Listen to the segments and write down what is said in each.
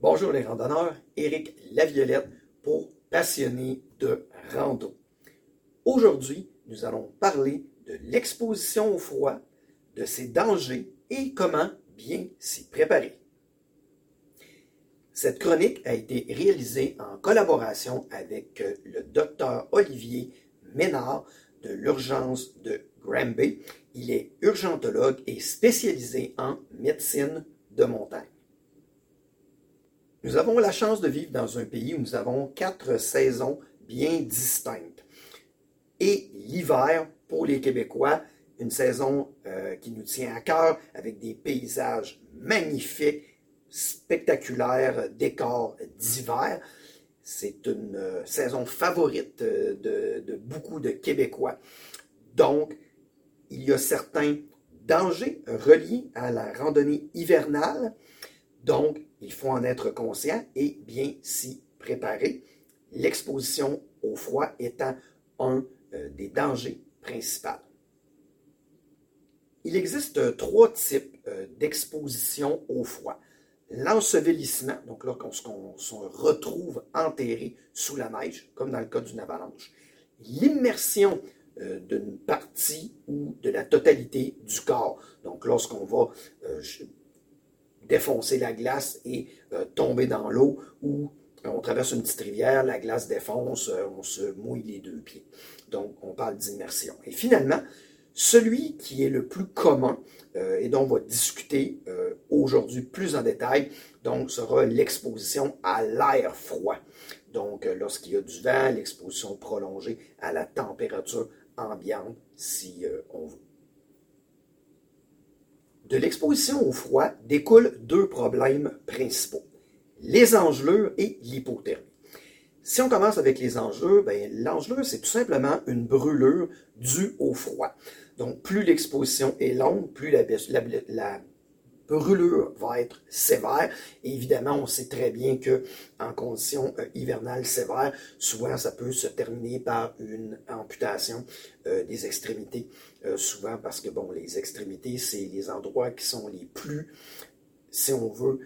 Bonjour les randonneurs, Éric Laviolette pour Passionnés de rando. Aujourd'hui, nous allons parler de l'exposition au froid, de ses dangers et comment bien s'y préparer. Cette chronique a été réalisée en collaboration avec le docteur Olivier Ménard de l'urgence de Granby. Il est urgentologue et spécialisé en médecine de montagne. Nous avons la chance de vivre dans un pays où nous avons quatre saisons bien distinctes. Et l'hiver, pour les Québécois, une saison euh, qui nous tient à cœur avec des paysages magnifiques, spectaculaires, décors d'hiver. C'est une euh, saison favorite euh, de, beaucoup de Québécois. Donc, il y a certains dangers reliés à la randonnée hivernale. Donc, il faut en être conscient et bien s'y préparer. L'exposition au froid étant un euh, des dangers principaux. Il existe trois types d'exposition au froid. L'ensevelissement, donc là, lorsqu'on se retrouve enterré sous la neige, comme dans le cas d'une avalanche. L'immersion euh, d'une partie ou de la totalité du corps. Donc, lorsqu'on va défoncer la glace et euh, tomber dans l'eau ou euh, on traverse une petite rivière, la glace défonce, euh, on se mouille les deux pieds. Donc, on parle d'immersion. Et finalement, celui qui est le plus commun et dont on va discuter aujourd'hui plus en détail, donc sera l'exposition à l'air froid. Donc, lorsqu'il y a du vent, l'exposition prolongée à la température ambiante, si on veut. De l'exposition au froid découlent deux problèmes principaux, les engelures et l'hypothermie. Si on commence avec les engelures, ben, l'engelure, c'est tout simplement une brûlure due au froid. Donc, plus l'exposition est longue, plus la, la, brûlure va être sévère. Et évidemment, on sait très bien que en conditions euh, hivernales sévères, souvent ça peut se terminer par une amputation euh, des extrémités. Euh, souvent parce que bon, les extrémités, c'est les endroits qui sont les plus, si on veut,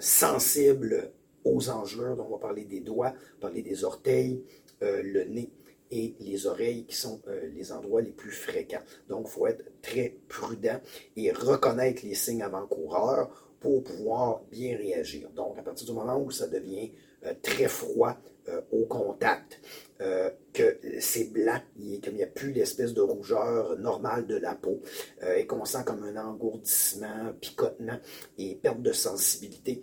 sensibles aux engelures. Donc, on va parler des doigts, parler des orteils, le nez et les oreilles qui sont euh, les endroits les plus fréquents. Donc, il faut être très prudent et reconnaître les signes avant-coureurs pour pouvoir bien réagir. Donc, à partir du moment où ça devient euh, très froid euh, au contact, que c'est blanc, comme il n'y a plus l'espèce de rougeur normale de la peau, et qu'on sent comme un engourdissement, picotement et perte de sensibilité,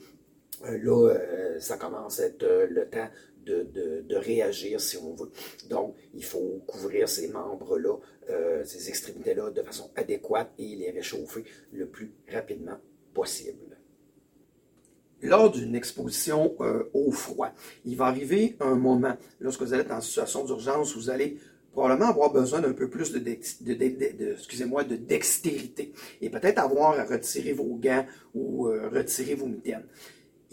là, ça commence à être le temps de, réagir si on veut. Donc, il faut couvrir ces membres-là, euh, ces extrémités-là de façon adéquate et les réchauffer le plus rapidement possible. Lors d'une exposition euh, au froid, il va arriver un moment, lorsque vous allez être en situation d'urgence, vous allez probablement avoir besoin d'un peu plus de, excusez-moi, de dextérité et peut-être avoir à retirer vos gants ou euh, retirer vos mitaines.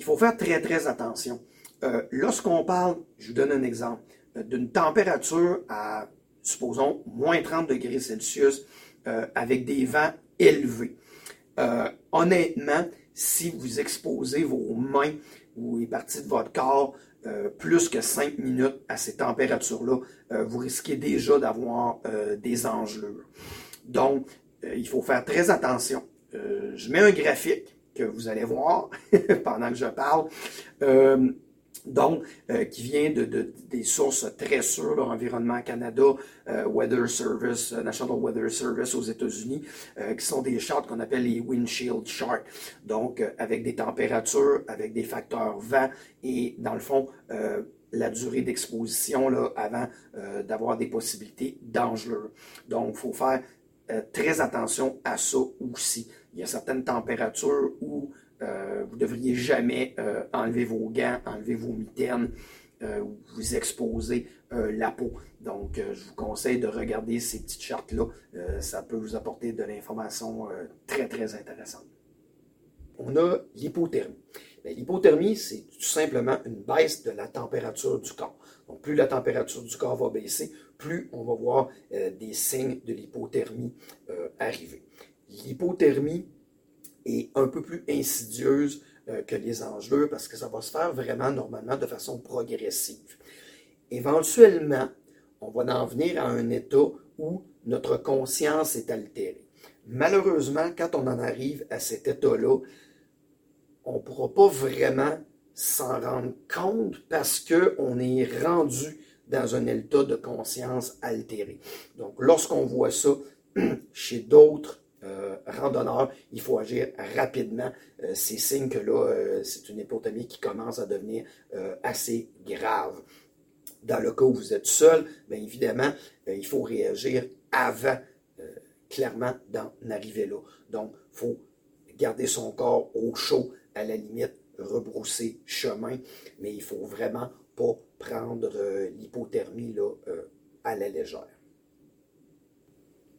Il faut faire très, très attention. Euh, lorsqu'on parle, je vous donne un exemple, euh, d'une température à, supposons, moins 30 degrés Celsius euh, avec des vents élevés. honnêtement, si vous exposez vos mains ou les parties de votre corps plus que 5 minutes à ces températures-là, vous risquez déjà d'avoir des engelures. Donc, il faut faire très attention. je mets un graphique que vous allez voir pendant que je parle donc euh, qui vient de, des sources très sûres, l'Environnement Canada, euh, Weather Service, euh, National Weather Service aux États-Unis, qui sont des charts qu'on appelle les windshield charts. Donc, avec des températures, avec des facteurs vent et, dans le fond, la durée d'exposition avant d'avoir des possibilités dangereuses. Donc, il faut faire très attention à ça aussi. Il y a certaines températures où euh, vous ne devriez jamais euh, enlever vos gants, enlever vos mitaines, euh, vous exposer la peau. Donc, je vous conseille de regarder ces petites chartes-là. ça peut vous apporter de l'information très, très intéressante. On a l'hypothermie. L'hypothermie, c'est tout simplement une baisse de la température du corps. Donc, plus la température du corps va baisser, plus on va voir des signes de l'hypothermie arriver. L'hypothermie est un peu plus insidieuse euh, que les enjeux parce que ça va se faire vraiment normalement de façon progressive. Éventuellement, on va en venir à un état où notre conscience est altérée. Malheureusement, quand on en arrive à cet état-là, on ne pourra pas vraiment s'en rendre compte parce qu'on est rendu dans un état de conscience altéré. Donc, lorsqu'on voit ça chez d'autres euh, randonneurs, il faut agir rapidement. Euh, c'est signe que là, euh, c'est une hypothèmie qui commence à devenir assez grave. Dans le cas où vous êtes seul, bien évidemment, il faut réagir avant clairement d'en arriver là. Donc, il faut garder son corps au chaud, à la limite, rebrousser chemin, mais il ne faut vraiment pas prendre euh, l'hypothermie euh, à la légère.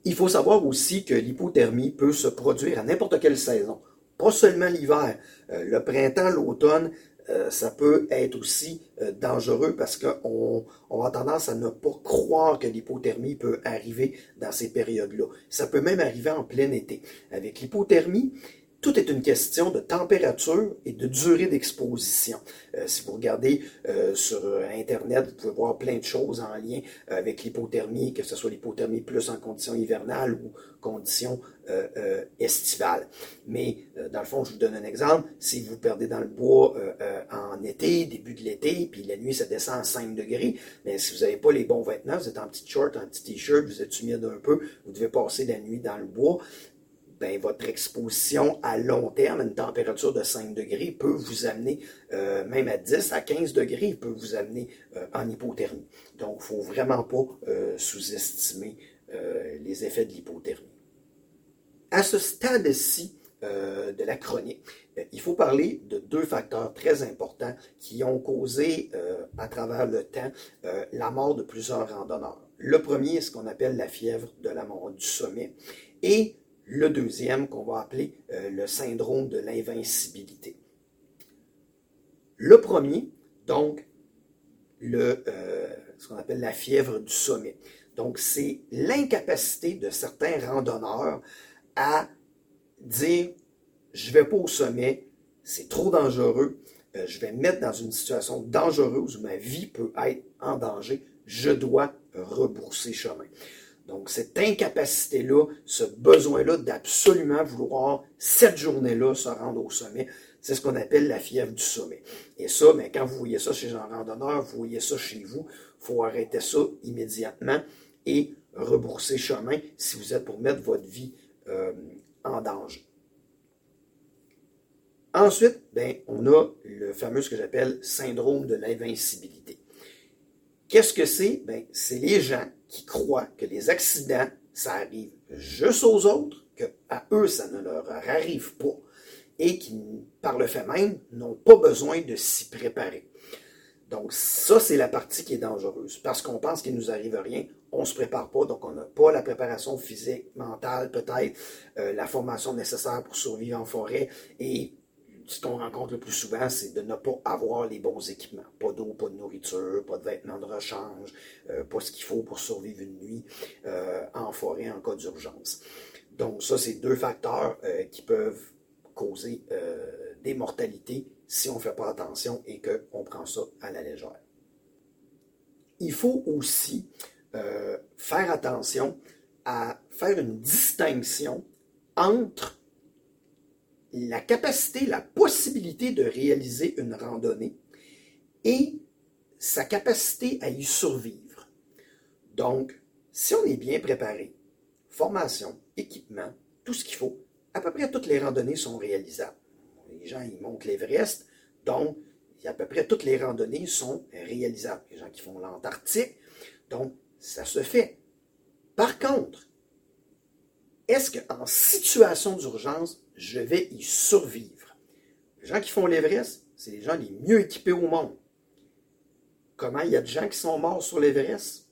Il faut savoir aussi que l'hypothermie peut se produire à n'importe quelle saison, pas seulement l'hiver. Euh, le printemps, l'automne, ça peut être aussi dangereux parce qu'on on a tendance à ne pas croire que l'hypothermie peut arriver dans ces périodes-là. Ça peut même arriver en plein été. Avec l'hypothermie, tout est une question de température et de durée d'exposition. Euh, si vous regardez euh, sur euh, Internet, vous pouvez voir plein de choses en lien avec l'hypothermie, que ce soit l'hypothermie plus en conditions hivernales ou conditions estivales. Mais dans le fond, je vous donne un exemple. Si vous perdez dans le bois en été, début de l'été, puis la nuit, ça descend à 5 degrés, mais si vous n'avez pas les bons vêtements, vous êtes en petit short, en petit t-shirt, vous êtes humide un peu, vous devez passer la nuit dans le bois, ben, votre exposition à long terme, à une température de 5 degrés, peut vous amener, euh, même à 10 à 15 degrés, peut vous amener euh, en hypothermie. Donc, il ne faut vraiment pas euh, sous-estimer les effets de l'hypothermie. À ce stade-ci de la chronique, il faut parler de deux facteurs très importants qui ont causé à travers le temps la mort de plusieurs randonneurs. Le premier est ce qu'on appelle la fièvre de la mort du sommet. Et le deuxième qu'on va appeler euh, le syndrome de l'invincibilité. Le premier, donc, le, euh, ce qu'on appelle la fièvre du sommet. Donc, c'est l'incapacité de certains randonneurs à dire je ne vais pas au sommet, c'est trop dangereux, euh, je vais me mettre dans une situation dangereuse où ma vie peut être en danger, je dois rebourser chemin. Donc, cette incapacité-là, ce besoin-là d'absolument vouloir cette journée-là se rendre au sommet, c'est ce qu'on appelle la fièvre du sommet. Et ça, ben, quand vous voyez ça chez un randonneur, vous voyez ça chez vous, il faut arrêter ça immédiatement et rebourser chemin si vous êtes pour mettre votre vie euh, en danger. Ensuite, ben, on a le fameux ce que j'appelle syndrome de l'invincibilité. Qu'est-ce que c'est? Ben, c'est les gens qui croient que les accidents, ça arrive juste aux autres, qu'à eux, ça ne leur arrive pas, et qui, par le fait même, n'ont pas besoin de s'y préparer. Donc, ça, c'est la partie qui est dangereuse. Parce qu'on pense qu'il ne nous arrive rien, on ne se prépare pas, donc on n'a pas la préparation physique, mentale, peut-être, euh, la formation nécessaire pour survivre en forêt, et ce qu'on rencontre le plus souvent, c'est de ne pas avoir les bons équipements. Pas d'eau, pas de nourriture, pas de vêtements de rechange, euh, pas ce qu'il faut pour survivre une nuit euh, en forêt en cas d'urgence. Donc ça, c'est deux facteurs euh, qui peuvent causer des mortalités si on ne fait pas attention et qu'on prend ça à la légère. Il faut aussi faire attention à faire une distinction entre la capacité, la possibilité de réaliser une randonnée et sa capacité à y survivre. Donc, si on est bien préparé, formation, équipement, tout ce qu'il faut, à peu près toutes les randonnées sont réalisables. Les gens, ils montent l'Everest, donc à peu près toutes les randonnées sont réalisables. Les gens qui font l'Antarctique, donc ça se fait. Par contre, est-ce qu'en situation d'urgence, je vais y survivre? Les gens qui font l'Everest, c'est les gens les mieux équipés au monde. Comment il y a de gens qui sont morts sur l'Everest?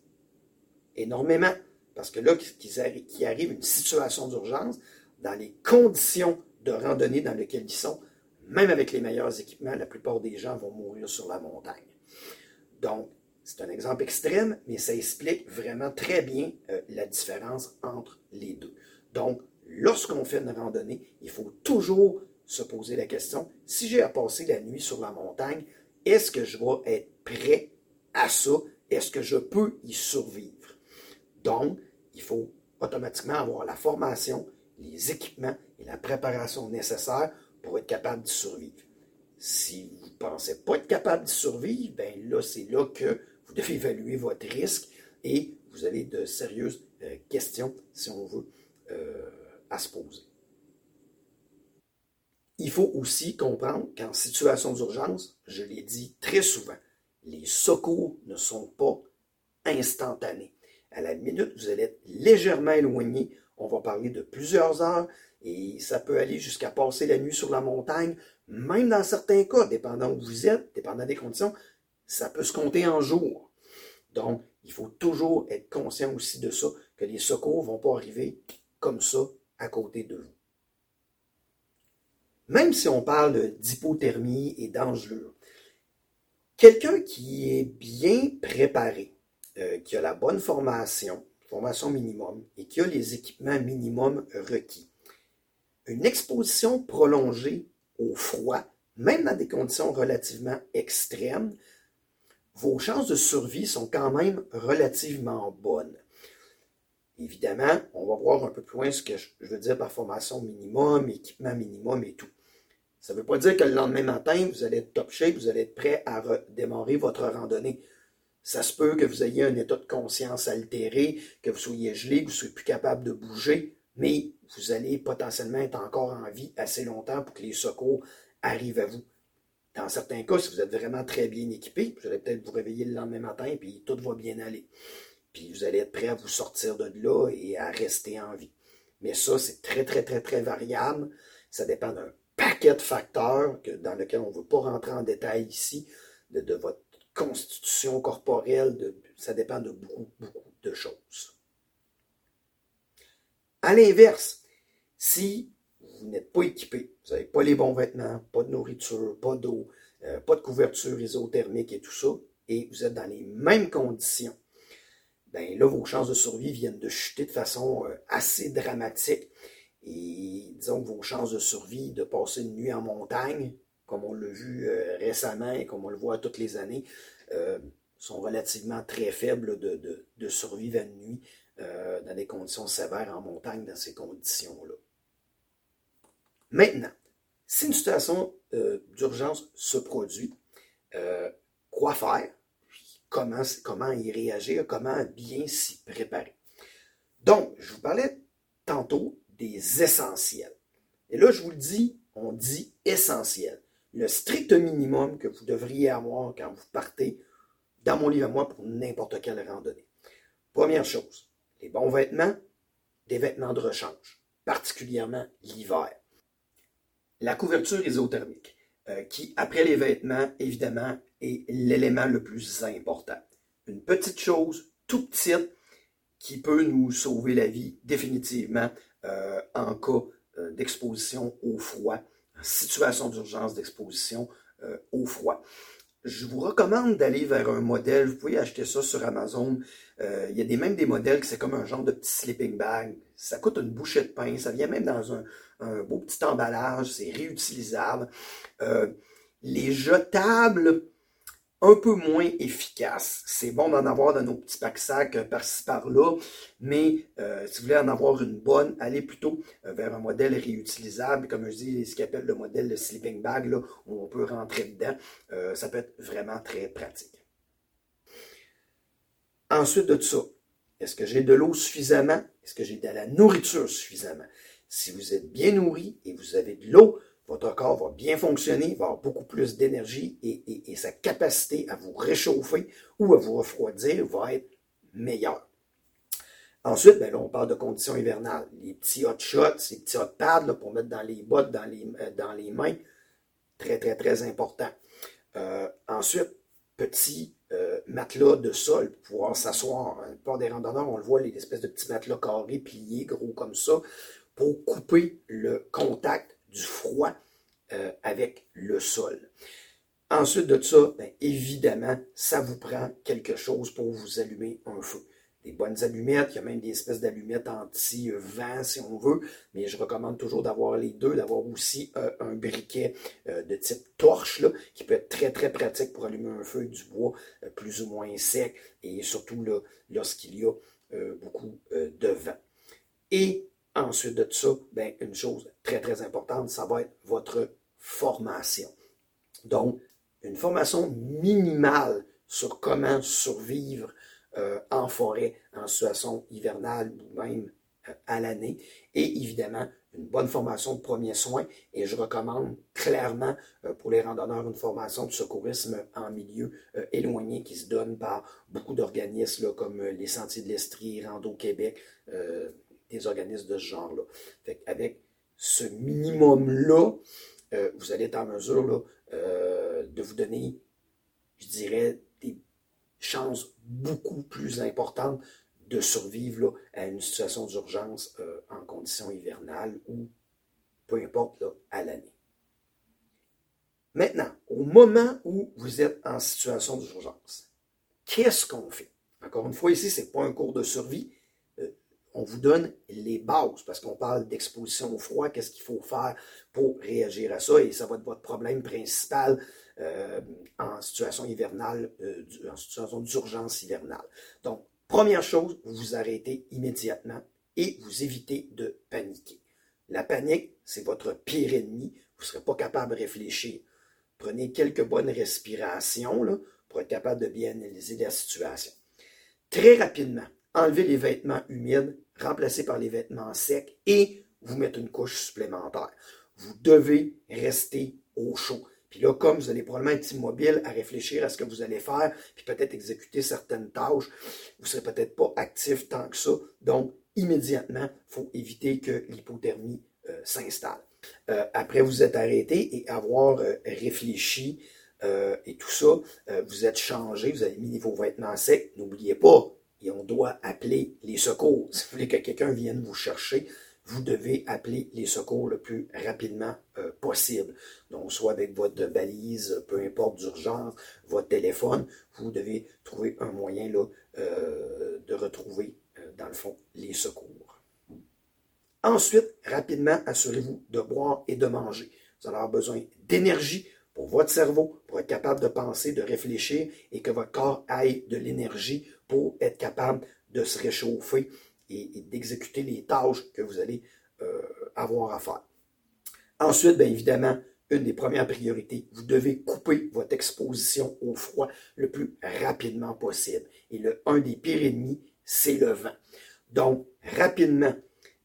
Énormément. Parce que là, qui arrive une situation d'urgence, dans les conditions de randonnée dans lesquelles ils sont, même avec les meilleurs équipements, la plupart des gens vont mourir sur la montagne. Donc, c'est un exemple extrême, mais ça explique vraiment très bien euh, la différence entre les deux. Donc, lorsqu'on fait une randonnée, il faut toujours se poser la question, si j'ai à passer la nuit sur la montagne, est-ce que je vais être prêt à ça? Est-ce que je peux y survivre? Donc, il faut automatiquement avoir la formation, les équipements et la préparation nécessaires pour être capable d'y survivre. Si vous ne pensez pas être capable d'y survivre, ben là, c'est là que vous devez évaluer votre risque et vous avez de sérieuses euh, questions, si on veut, euh, à se poser. Il faut aussi comprendre qu'en situation d'urgence, je l'ai dit très souvent, les secours ne sont pas instantanés. À la minute, vous allez être légèrement éloigné. On va parler de plusieurs heures et ça peut aller jusqu'à passer la nuit sur la montagne, même dans certains cas, dépendant où vous êtes, dépendant des conditions, ça peut se compter en jours. Donc, il faut toujours être conscient aussi de ça, que les secours ne vont pas arriver comme ça à côté de vous. Même si on parle d'hypothermie et d'engelure, quelqu'un qui est bien préparé, euh, qui a la bonne formation, formation minimum, et qui a les équipements minimum requis, une exposition prolongée au froid, même dans des conditions relativement extrêmes, vos chances de survie sont quand même relativement bonnes. Évidemment, on va voir un peu plus loin ce que je veux dire par formation minimum, équipement minimum et tout. Ça ne veut pas dire que le lendemain matin, vous allez être top shape, vous allez être prêt à démarrer votre randonnée. Ça se peut que vous ayez un état de conscience altéré, que vous soyez gelé, que vous ne soyez plus capable de bouger, mais vous allez potentiellement être encore en vie assez longtemps pour que les secours arrivent à vous. Dans certains cas, si vous êtes vraiment très bien équipé, vous allez peut-être vous réveiller le lendemain matin et puis tout va bien aller. Puis vous allez être prêt à vous sortir de là et à rester en vie. Mais ça, c'est très, très, très, très variable. Ça dépend d'un paquet de facteurs dans lesquels on ne veut pas rentrer en détail ici, de, votre constitution corporelle, ça dépend de beaucoup, beaucoup de choses. À l'inverse, si vous n'êtes pas équipé, vous n'avez pas les bons vêtements, pas de nourriture, pas d'eau, euh, pas de couverture isothermique et tout ça, et vous êtes dans les mêmes conditions, bien là, vos chances de survie viennent de chuter de façon euh, assez dramatique. Et disons que vos chances de survie de passer une nuit en montagne, comme on l'a vu euh, récemment et comme on le voit toutes les années, sont relativement très faibles de, de, survivre à une nuit dans des conditions sévères en montagne dans ces conditions-là. Maintenant, si une situation euh, d'urgence se produit, euh, quoi faire? Comment, y réagir? Comment bien s'y préparer? Donc, je vous parlais tantôt des essentiels. Et là, je vous le dis, on dit essentiel. Le strict minimum que vous devriez avoir quand vous partez dans mon livre à moi pour n'importe quelle randonnée. Première chose, les bons vêtements, des vêtements de rechange, particulièrement l'hiver la couverture isothermique, euh, qui, après les vêtements, évidemment, est l'élément le plus important. Une petite chose, tout petite, qui peut nous sauver la vie définitivement euh, en cas euh, d'exposition au froid, situation d'urgence d'exposition au froid. Je vous recommande d'aller vers un modèle, vous pouvez acheter ça sur Amazon. il y a des, même des modèles que c'est comme un genre de petit sleeping bag. Ça coûte une bouchée de pain, ça vient même dans un, un beau petit emballage, c'est réutilisable. Euh, les jetables, un peu moins efficaces. C'est bon d'en avoir dans nos petits packs-sacs euh, par-ci par-là, mais euh, si vous voulez en avoir une bonne, allez plutôt vers un modèle réutilisable, comme je dis, ce qu'on appelle le modèle de sleeping bag, là, où on peut rentrer dedans. ça peut être vraiment très pratique. Ensuite de ça, est-ce que j'ai de l'eau suffisamment? Est-ce que j'ai de la nourriture suffisamment? Si vous êtes bien nourri et vous avez de l'eau, votre corps va bien fonctionner, va avoir beaucoup plus d'énergie et, sa capacité à vous réchauffer ou à vous refroidir va être meilleure. Ensuite, ben là, on parle de conditions hivernales. Les petits hot shots, ces petits hot pads pour mettre dans les bottes, dans les, euh, dans les mains, très, très, très important. Euh, ensuite, petit euh, matelas de sol pour pouvoir s'asseoir. Pas des randonneurs, on le voit, les espèces de petits matelas carrés, pliés, gros comme ça, pour couper le contact du froid avec le sol. Ensuite de ça, bien, évidemment, ça vous prend quelque chose pour vous allumer un feu. Des bonnes allumettes, il y a même des espèces d'allumettes anti-vent si on veut, mais je recommande toujours d'avoir les deux, d'avoir aussi euh, un briquet euh, de type torche qui peut être très très pratique pour allumer un feu du bois euh, plus ou moins sec et surtout lorsqu'il y a beaucoup de vent. Et ensuite de ça, ben, une chose très très importante, ça va être votre formation. Donc, une formation minimale sur comment survivre euh, en forêt en situation hivernale ou même euh, à l'année. Et évidemment, une bonne formation de premiers soins. Et je recommande clairement euh, pour les randonneurs une formation de secourisme en milieu éloigné qui se donne par beaucoup d'organismes comme les Sentiers de l'Estrie, Rando Québec, des organismes de ce genre-là. Avec ce minimum-là, vous allez être en mesure là, euh, de vous donner, je dirais, des chances beaucoup plus importantes de survivre à une situation d'urgence euh, en conditions hivernales ou peu importe à l'année. Maintenant, au moment où vous êtes en situation d'urgence, qu'est-ce qu'on fait? Encore une fois, ici, ce n'est pas un cours de survie, on vous donne les bases, parce qu'on parle d'exposition au froid, qu'est-ce qu'il faut faire pour réagir à ça, et ça va être votre problème principal euh, en situation hivernale, euh, en situation d'urgence hivernale. Donc, première chose, vous vous arrêtez immédiatement et vous évitez de paniquer. La panique, c'est votre pire ennemi. Vous ne serez pas capable de réfléchir. Prenez quelques bonnes respirations pour être capable de bien analyser la situation. Très rapidement, enlevez les vêtements humides, remplacez par les vêtements secs et vous mettez une couche supplémentaire. Vous devez rester au chaud. Puis là, comme vous allez probablement être immobile à réfléchir à ce que vous allez faire, puis peut-être exécuter certaines tâches, vous ne serez peut-être pas actif tant que ça. Donc, immédiatement, il faut éviter que l'hypothermie euh, s'installe. Euh, après vous êtes arrêté et avoir euh, réfléchi et tout ça, vous êtes changé, vous avez mis vos vêtements secs. N'oubliez pas, et on doit appeler les secours. Si vous voulez que quelqu'un vienne vous chercher, vous devez appeler les secours le plus rapidement euh, possible. Donc, soit avec votre balise, peu importe d'urgence, votre téléphone, vous devez trouver un moyen euh, de retrouver, euh, dans le fond, les secours. Ensuite, rapidement, assurez-vous de boire et de manger. Vous allez avoir besoin d'énergie pour votre cerveau, pour être capable de penser, de réfléchir et que votre corps aille de l'énergie pour être capable de se réchauffer et, d'exécuter les tâches que vous allez euh, avoir à faire. Ensuite, bien évidemment, une des premières priorités, vous devez couper votre exposition au froid le plus rapidement possible. Et le, un des pires ennemis, c'est le vent. Donc, rapidement,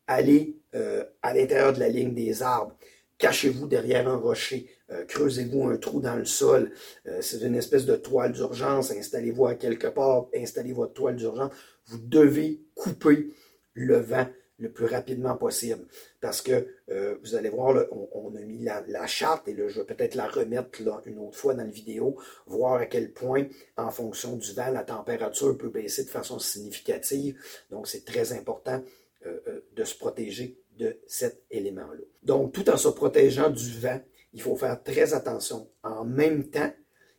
allez euh, à l'intérieur de la ligne des arbres, cachez-vous derrière un rocher, euh, creusez-vous un trou dans le sol. Euh, c'est une espèce de toile d'urgence. Installez-vous à quelque part. Installez votre toile d'urgence. Vous devez couper le vent le plus rapidement possible. Parce que euh, vous allez voir, on, a mis la, charte, et je vais peut-être la remettre une autre fois dans la vidéo, voir à quel point, en fonction du vent, la température peut baisser de façon significative. Donc, c'est très important de se protéger de cet élément-là. Donc, tout en se protégeant du vent, il faut faire très attention. En même temps,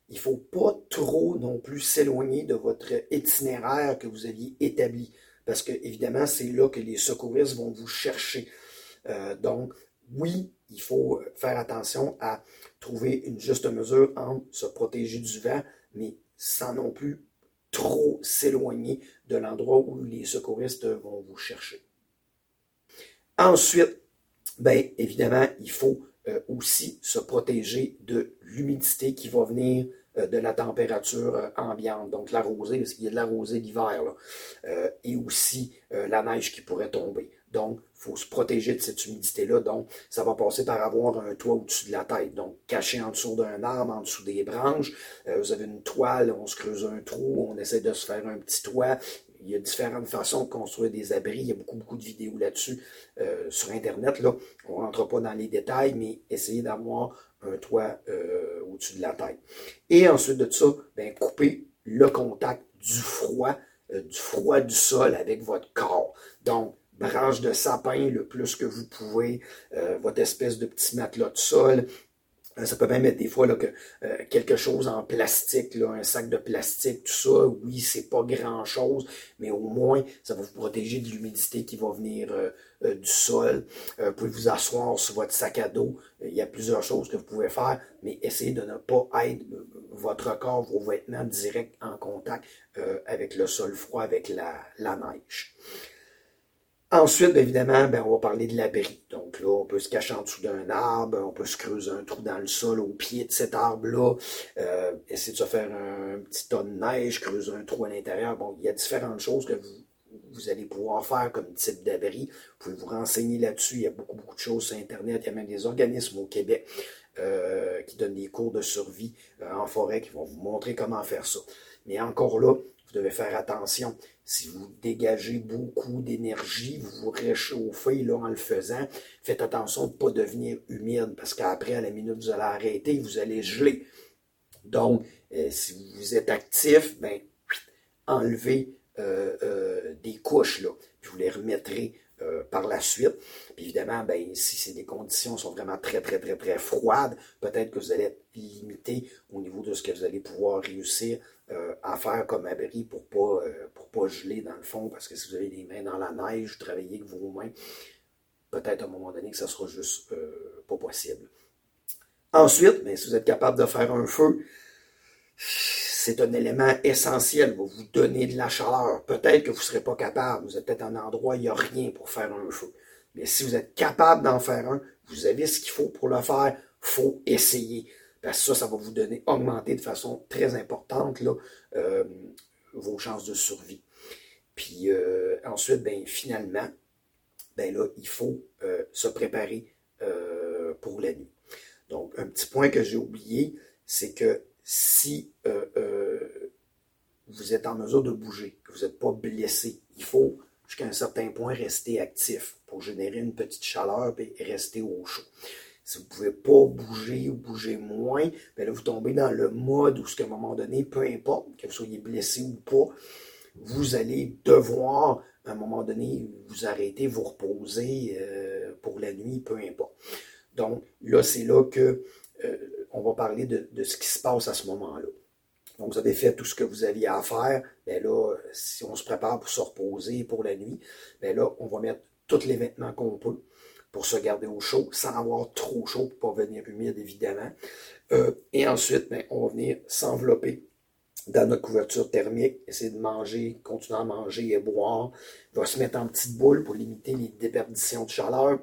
il ne faut pas trop non plus s'éloigner de votre itinéraire que vous aviez établi. Parce que, évidemment, c'est là que les secouristes vont vous chercher. Euh, donc, oui, il faut faire attention à trouver une juste mesure entre se protéger du vent, mais sans non plus trop s'éloigner de l'endroit où les secouristes vont vous chercher. Ensuite, bien évidemment, il faut euh, aussi se protéger de l'humidité qui va venir euh, de la température euh, ambiante, donc la rosée, parce qu'il y a de la rosée l'hiver, et aussi la neige qui pourrait tomber. Donc, il faut se protéger de cette humidité-là. Donc, ça va passer par avoir un toit au-dessus de la tête. Donc, caché en dessous d'un arbre, en dessous des branches. vous avez une toile, on se creuse un trou, on essaie de se faire un petit toit il y a différentes façons de construire des abris. Il y a beaucoup, beaucoup de vidéos là-dessus euh, sur Internet. Là. On ne rentre pas dans les détails, mais essayez d'avoir un toit euh, au-dessus de la tête. Et ensuite de ça, ben, coupez le contact du froid, euh, du froid du sol avec votre corps. Donc, branche de sapin le plus que vous pouvez, votre espèce de petit matelas de sol, ça peut même être des fois là, que, euh, quelque chose en plastique, là, un sac de plastique, tout ça, oui, c'est pas grand-chose, mais au moins, ça va vous protéger de l'humidité qui va venir euh, du sol. vous pouvez vous asseoir sur votre sac à dos. Il y a plusieurs choses que vous pouvez faire, mais essayez de ne pas être votre corps, vos vêtements direct en contact avec le sol froid, avec la, la neige. Ensuite, évidemment, ben, on va parler de l'abri. Donc là, on peut se cacher en dessous d'un arbre, on peut se creuser un trou dans le sol au pied de cet arbre-là, euh, essayer de se faire un, petit tas de neige, creuser un trou à l'intérieur. Bon, il y a différentes choses que vous, allez pouvoir faire comme type d'abri. Vous pouvez vous renseigner là-dessus. Il y a beaucoup, beaucoup de choses sur Internet. Il y a même des organismes au Québec euh, qui donnent des cours de survie euh, en forêt qui vont vous montrer comment faire ça. Mais encore là, devez faire attention. Si vous dégagez beaucoup d'énergie, vous vous réchauffez là, en le faisant, faites attention de ne pas devenir humide parce qu'après, à la minute, vous allez arrêter, vous allez geler. Donc, euh, si vous êtes actif, ben, enlevez euh, euh, des couches, là, vous les remettrez par la suite. Puis évidemment, ben, si les conditions sont vraiment très, très, très, très froides, peut-être que vous allez être limité au niveau de ce que vous allez pouvoir réussir euh, à faire comme abri pour pas, euh, pas geler dans le fond, parce que si vous avez des mains dans la neige, travaillez avec vos mains, peut-être à un moment donné que ça sera juste euh, pas possible. Ensuite, ben, si vous êtes capable de faire un feu, c'est un élément essentiel, va vous donner de la chaleur. Peut-être que vous ne serez pas capable, vous êtes peut-être un endroit où il n'y a rien pour faire un feu. Mais si vous êtes capable d'en faire un, vous avez ce qu'il faut pour le faire, faut essayer ça, ça va vous donner, augmenter de façon très importante là, euh, vos chances de survie. Puis euh, ensuite, ben, finalement, ben là, il faut euh, se préparer pour la nuit. Donc, un petit point que j'ai oublié, c'est que si vous êtes en mesure de bouger, que vous n'êtes pas blessé, il faut jusqu'à un certain point rester actif pour générer une petite chaleur et rester au chaud. Si vous ne pouvez pas bouger ou bouger moins, bien là, vous tombez dans le mode où, à un moment donné, peu importe que vous soyez blessé ou pas, vous allez devoir, à un moment donné, vous arrêter, vous reposer euh, pour la nuit, peu importe. Donc, là, c'est là que euh, on va parler de, de, ce qui se passe à ce moment-là. Donc, vous avez fait tout ce que vous aviez à faire. Bien là, si on se prépare pour se reposer pour la nuit, bien là, on va mettre tous les vêtements qu'on peut pour se garder au chaud, sans avoir trop chaud pour pas venir humide, évidemment. Euh, et ensuite, ben, on va venir s'envelopper dans notre couverture thermique, essayer de manger, continuer à manger et boire. On va se mettre en petite boule pour limiter les déperditions de chaleur.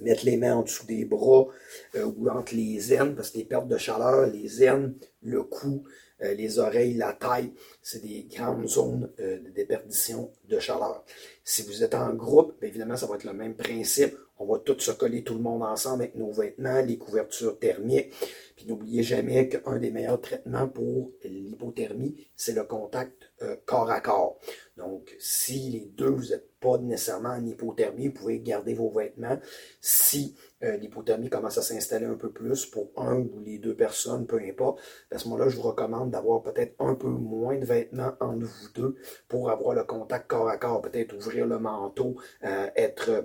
Mettre les mains en dessous des bras euh, ou entre les aines, parce que les pertes de chaleur, les aines, le cou, euh, les oreilles, la taille, c'est des grandes zones de déperdition de chaleur. Si vous êtes en groupe, bien évidemment, ça va être le même principe. On va tous se coller tout le monde ensemble avec nos vêtements, les couvertures thermiques. Puis n'oubliez jamais qu'un des meilleurs traitements pour l'hypothermie, c'est le contact euh, corps à corps. Donc, si les deux, vous n'êtes pas nécessairement en hypothermie, vous pouvez garder vos vêtements. Si euh, l'hypothermie commence à s'installer un peu plus pour un ou les deux personnes, peu importe, à ce moment-là, je vous recommande d'avoir peut-être un peu moins de vêtements entre vous deux pour avoir le contact corps à corps. Peut-être ouvrir le manteau, euh, être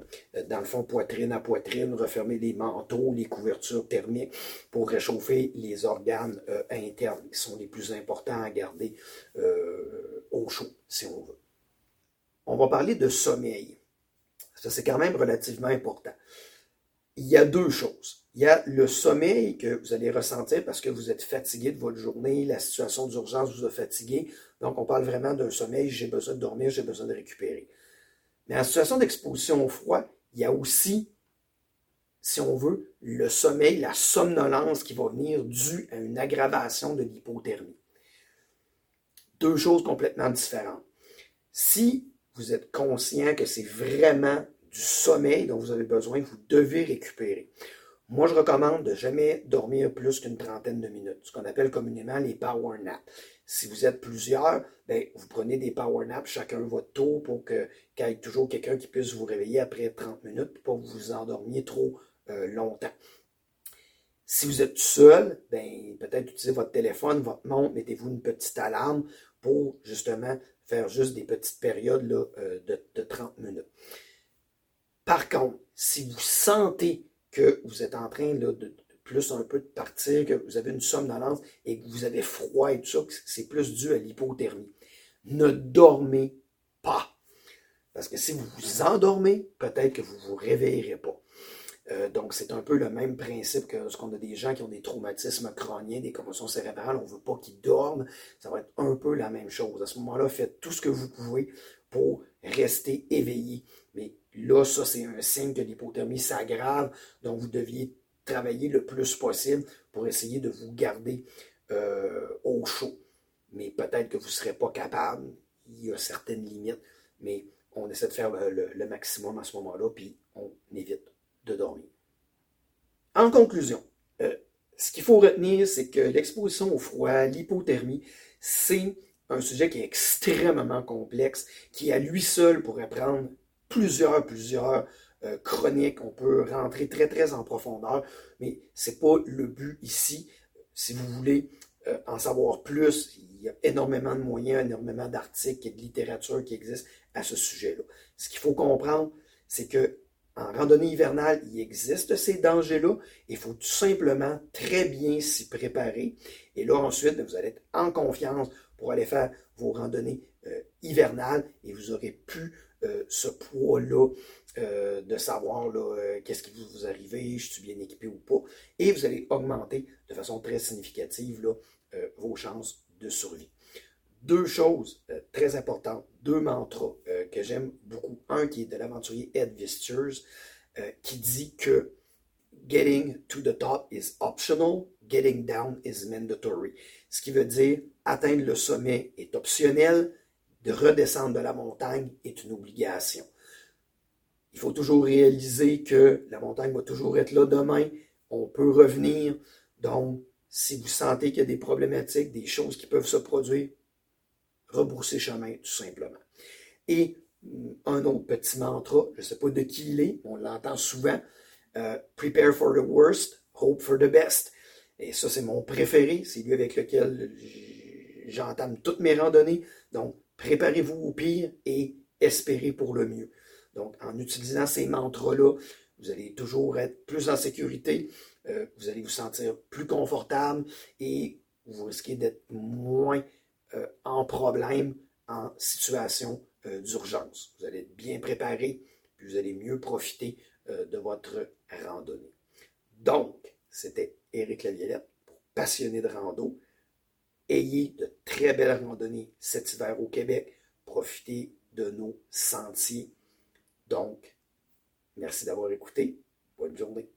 dans le fond poitrine à poitrine, refermer les manteaux, les couvertures thermiques pour réchauffer les organes internes qui sont les plus importants à garder au chaud, si on veut. On va parler de sommeil. Ça, c'est quand même relativement important. Il y a deux choses. Il y a le sommeil que vous allez ressentir parce que vous êtes fatigué de votre journée, la situation d'urgence vous a fatigué. Donc, on parle vraiment d'un sommeil, j'ai besoin de dormir, j'ai besoin de récupérer. Mais en situation d'exposition au froid, il y a aussi, si on veut, le sommeil, la somnolence qui va venir due à une aggravation de l'hypothermie deux choses complètement différentes. Si vous êtes conscient que c'est vraiment du sommeil dont vous avez besoin, vous devez récupérer. Moi, je recommande de jamais dormir plus qu'une trentaine de minutes, ce qu'on appelle communément les power naps. Si vous êtes plusieurs, ben, vous prenez des power naps chacun votre tour pour qu'il y ait toujours quelqu'un qui puisse vous réveiller après 30 minutes pour que vous endormiez trop euh, longtemps. Si vous êtes seul, ben, peut-être utilisez votre téléphone, votre montre, mettez-vous une petite alarme pour justement faire juste des petites périodes là, euh, de, 30 minutes. Par contre, si vous sentez que vous êtes en train de, plus un peu de partir, que vous avez une somnolence et que vous avez froid et tout ça, c'est plus dû à l'hypothermie. Ne dormez pas. Parce que si vous vous endormez, peut-être que vous ne vous réveillerez pas. Euh, donc, c'est un peu le même principe que lorsqu'on a des gens qui ont des traumatismes crâniens, des commotions cérébrales, on ne veut pas qu'ils dorment. Ça va être un peu la même chose. À ce moment-là, faites tout ce que vous pouvez pour rester éveillé. Mais là, ça, c'est un signe que l'hypothermie s'aggrave. Donc, vous deviez travailler le plus possible pour essayer de vous garder euh, au chaud. Mais peut-être que vous ne serez pas capable. Il y a certaines limites. Mais on essaie de faire le maximum à ce moment-là, puis on évite de dormir. En conclusion, euh, ce qu'il faut retenir, c'est que l'exposition au froid, l'hypothermie, c'est un sujet qui est extrêmement complexe, qui à lui seul pourrait prendre plusieurs, plusieurs euh, chroniques. On peut rentrer très, très en profondeur, mais ce n'est pas le but ici. Si vous voulez euh, en savoir plus, il y a énormément de moyens, énormément d'articles et de littérature qui existent à ce sujet-là. Ce qu'il faut comprendre, c'est que en randonnée hivernale, il existe ces dangers-là. Il faut tout simplement très bien s'y préparer. Et là, ensuite, vous allez être en confiance pour aller faire vos randonnées euh, hivernales et vous aurez plus euh, ce poids-là euh, de savoir qu'est-ce qui vous, vous arrive, je suis bien équipé ou pas. Et vous allez augmenter de façon très significative vos chances de survie deux choses euh, très importantes, deux mantras euh, que j'aime beaucoup. Un qui est de l'aventurier Ed Vistures, euh, qui dit que Getting to the top is optional, getting down is mandatory. Ce qui veut dire atteindre le sommet est optionnel, de redescendre de la montagne est une obligation. Il faut toujours réaliser que la montagne va toujours être là demain. On peut revenir. Donc, si vous sentez qu'il y a des problématiques, des choses qui peuvent se produire, rebourser chemin, tout simplement. Et mm, un autre petit mantra, je ne sais pas de qui il est, on l'entend souvent, euh, Prepare for the worst, hope for the best. Et ça, c'est mon préféré, c'est lui avec lequel j'entame toutes mes randonnées. Donc, préparez-vous au pire et espérez pour le mieux. Donc, en utilisant ces mantras-là, vous allez toujours être plus en sécurité, euh, vous allez vous sentir plus confortable et vous risquez d'être moins euh, en problème, en situation euh, d'urgence. Vous allez être bien préparé, puis vous allez mieux profiter de votre randonnée. Donc, c'était Éric Laviolette, passionné de rando. Ayez de très belles randonnées cet hiver au Québec. Profitez de nos sentiers. Donc, merci d'avoir écouté. Bonne journée.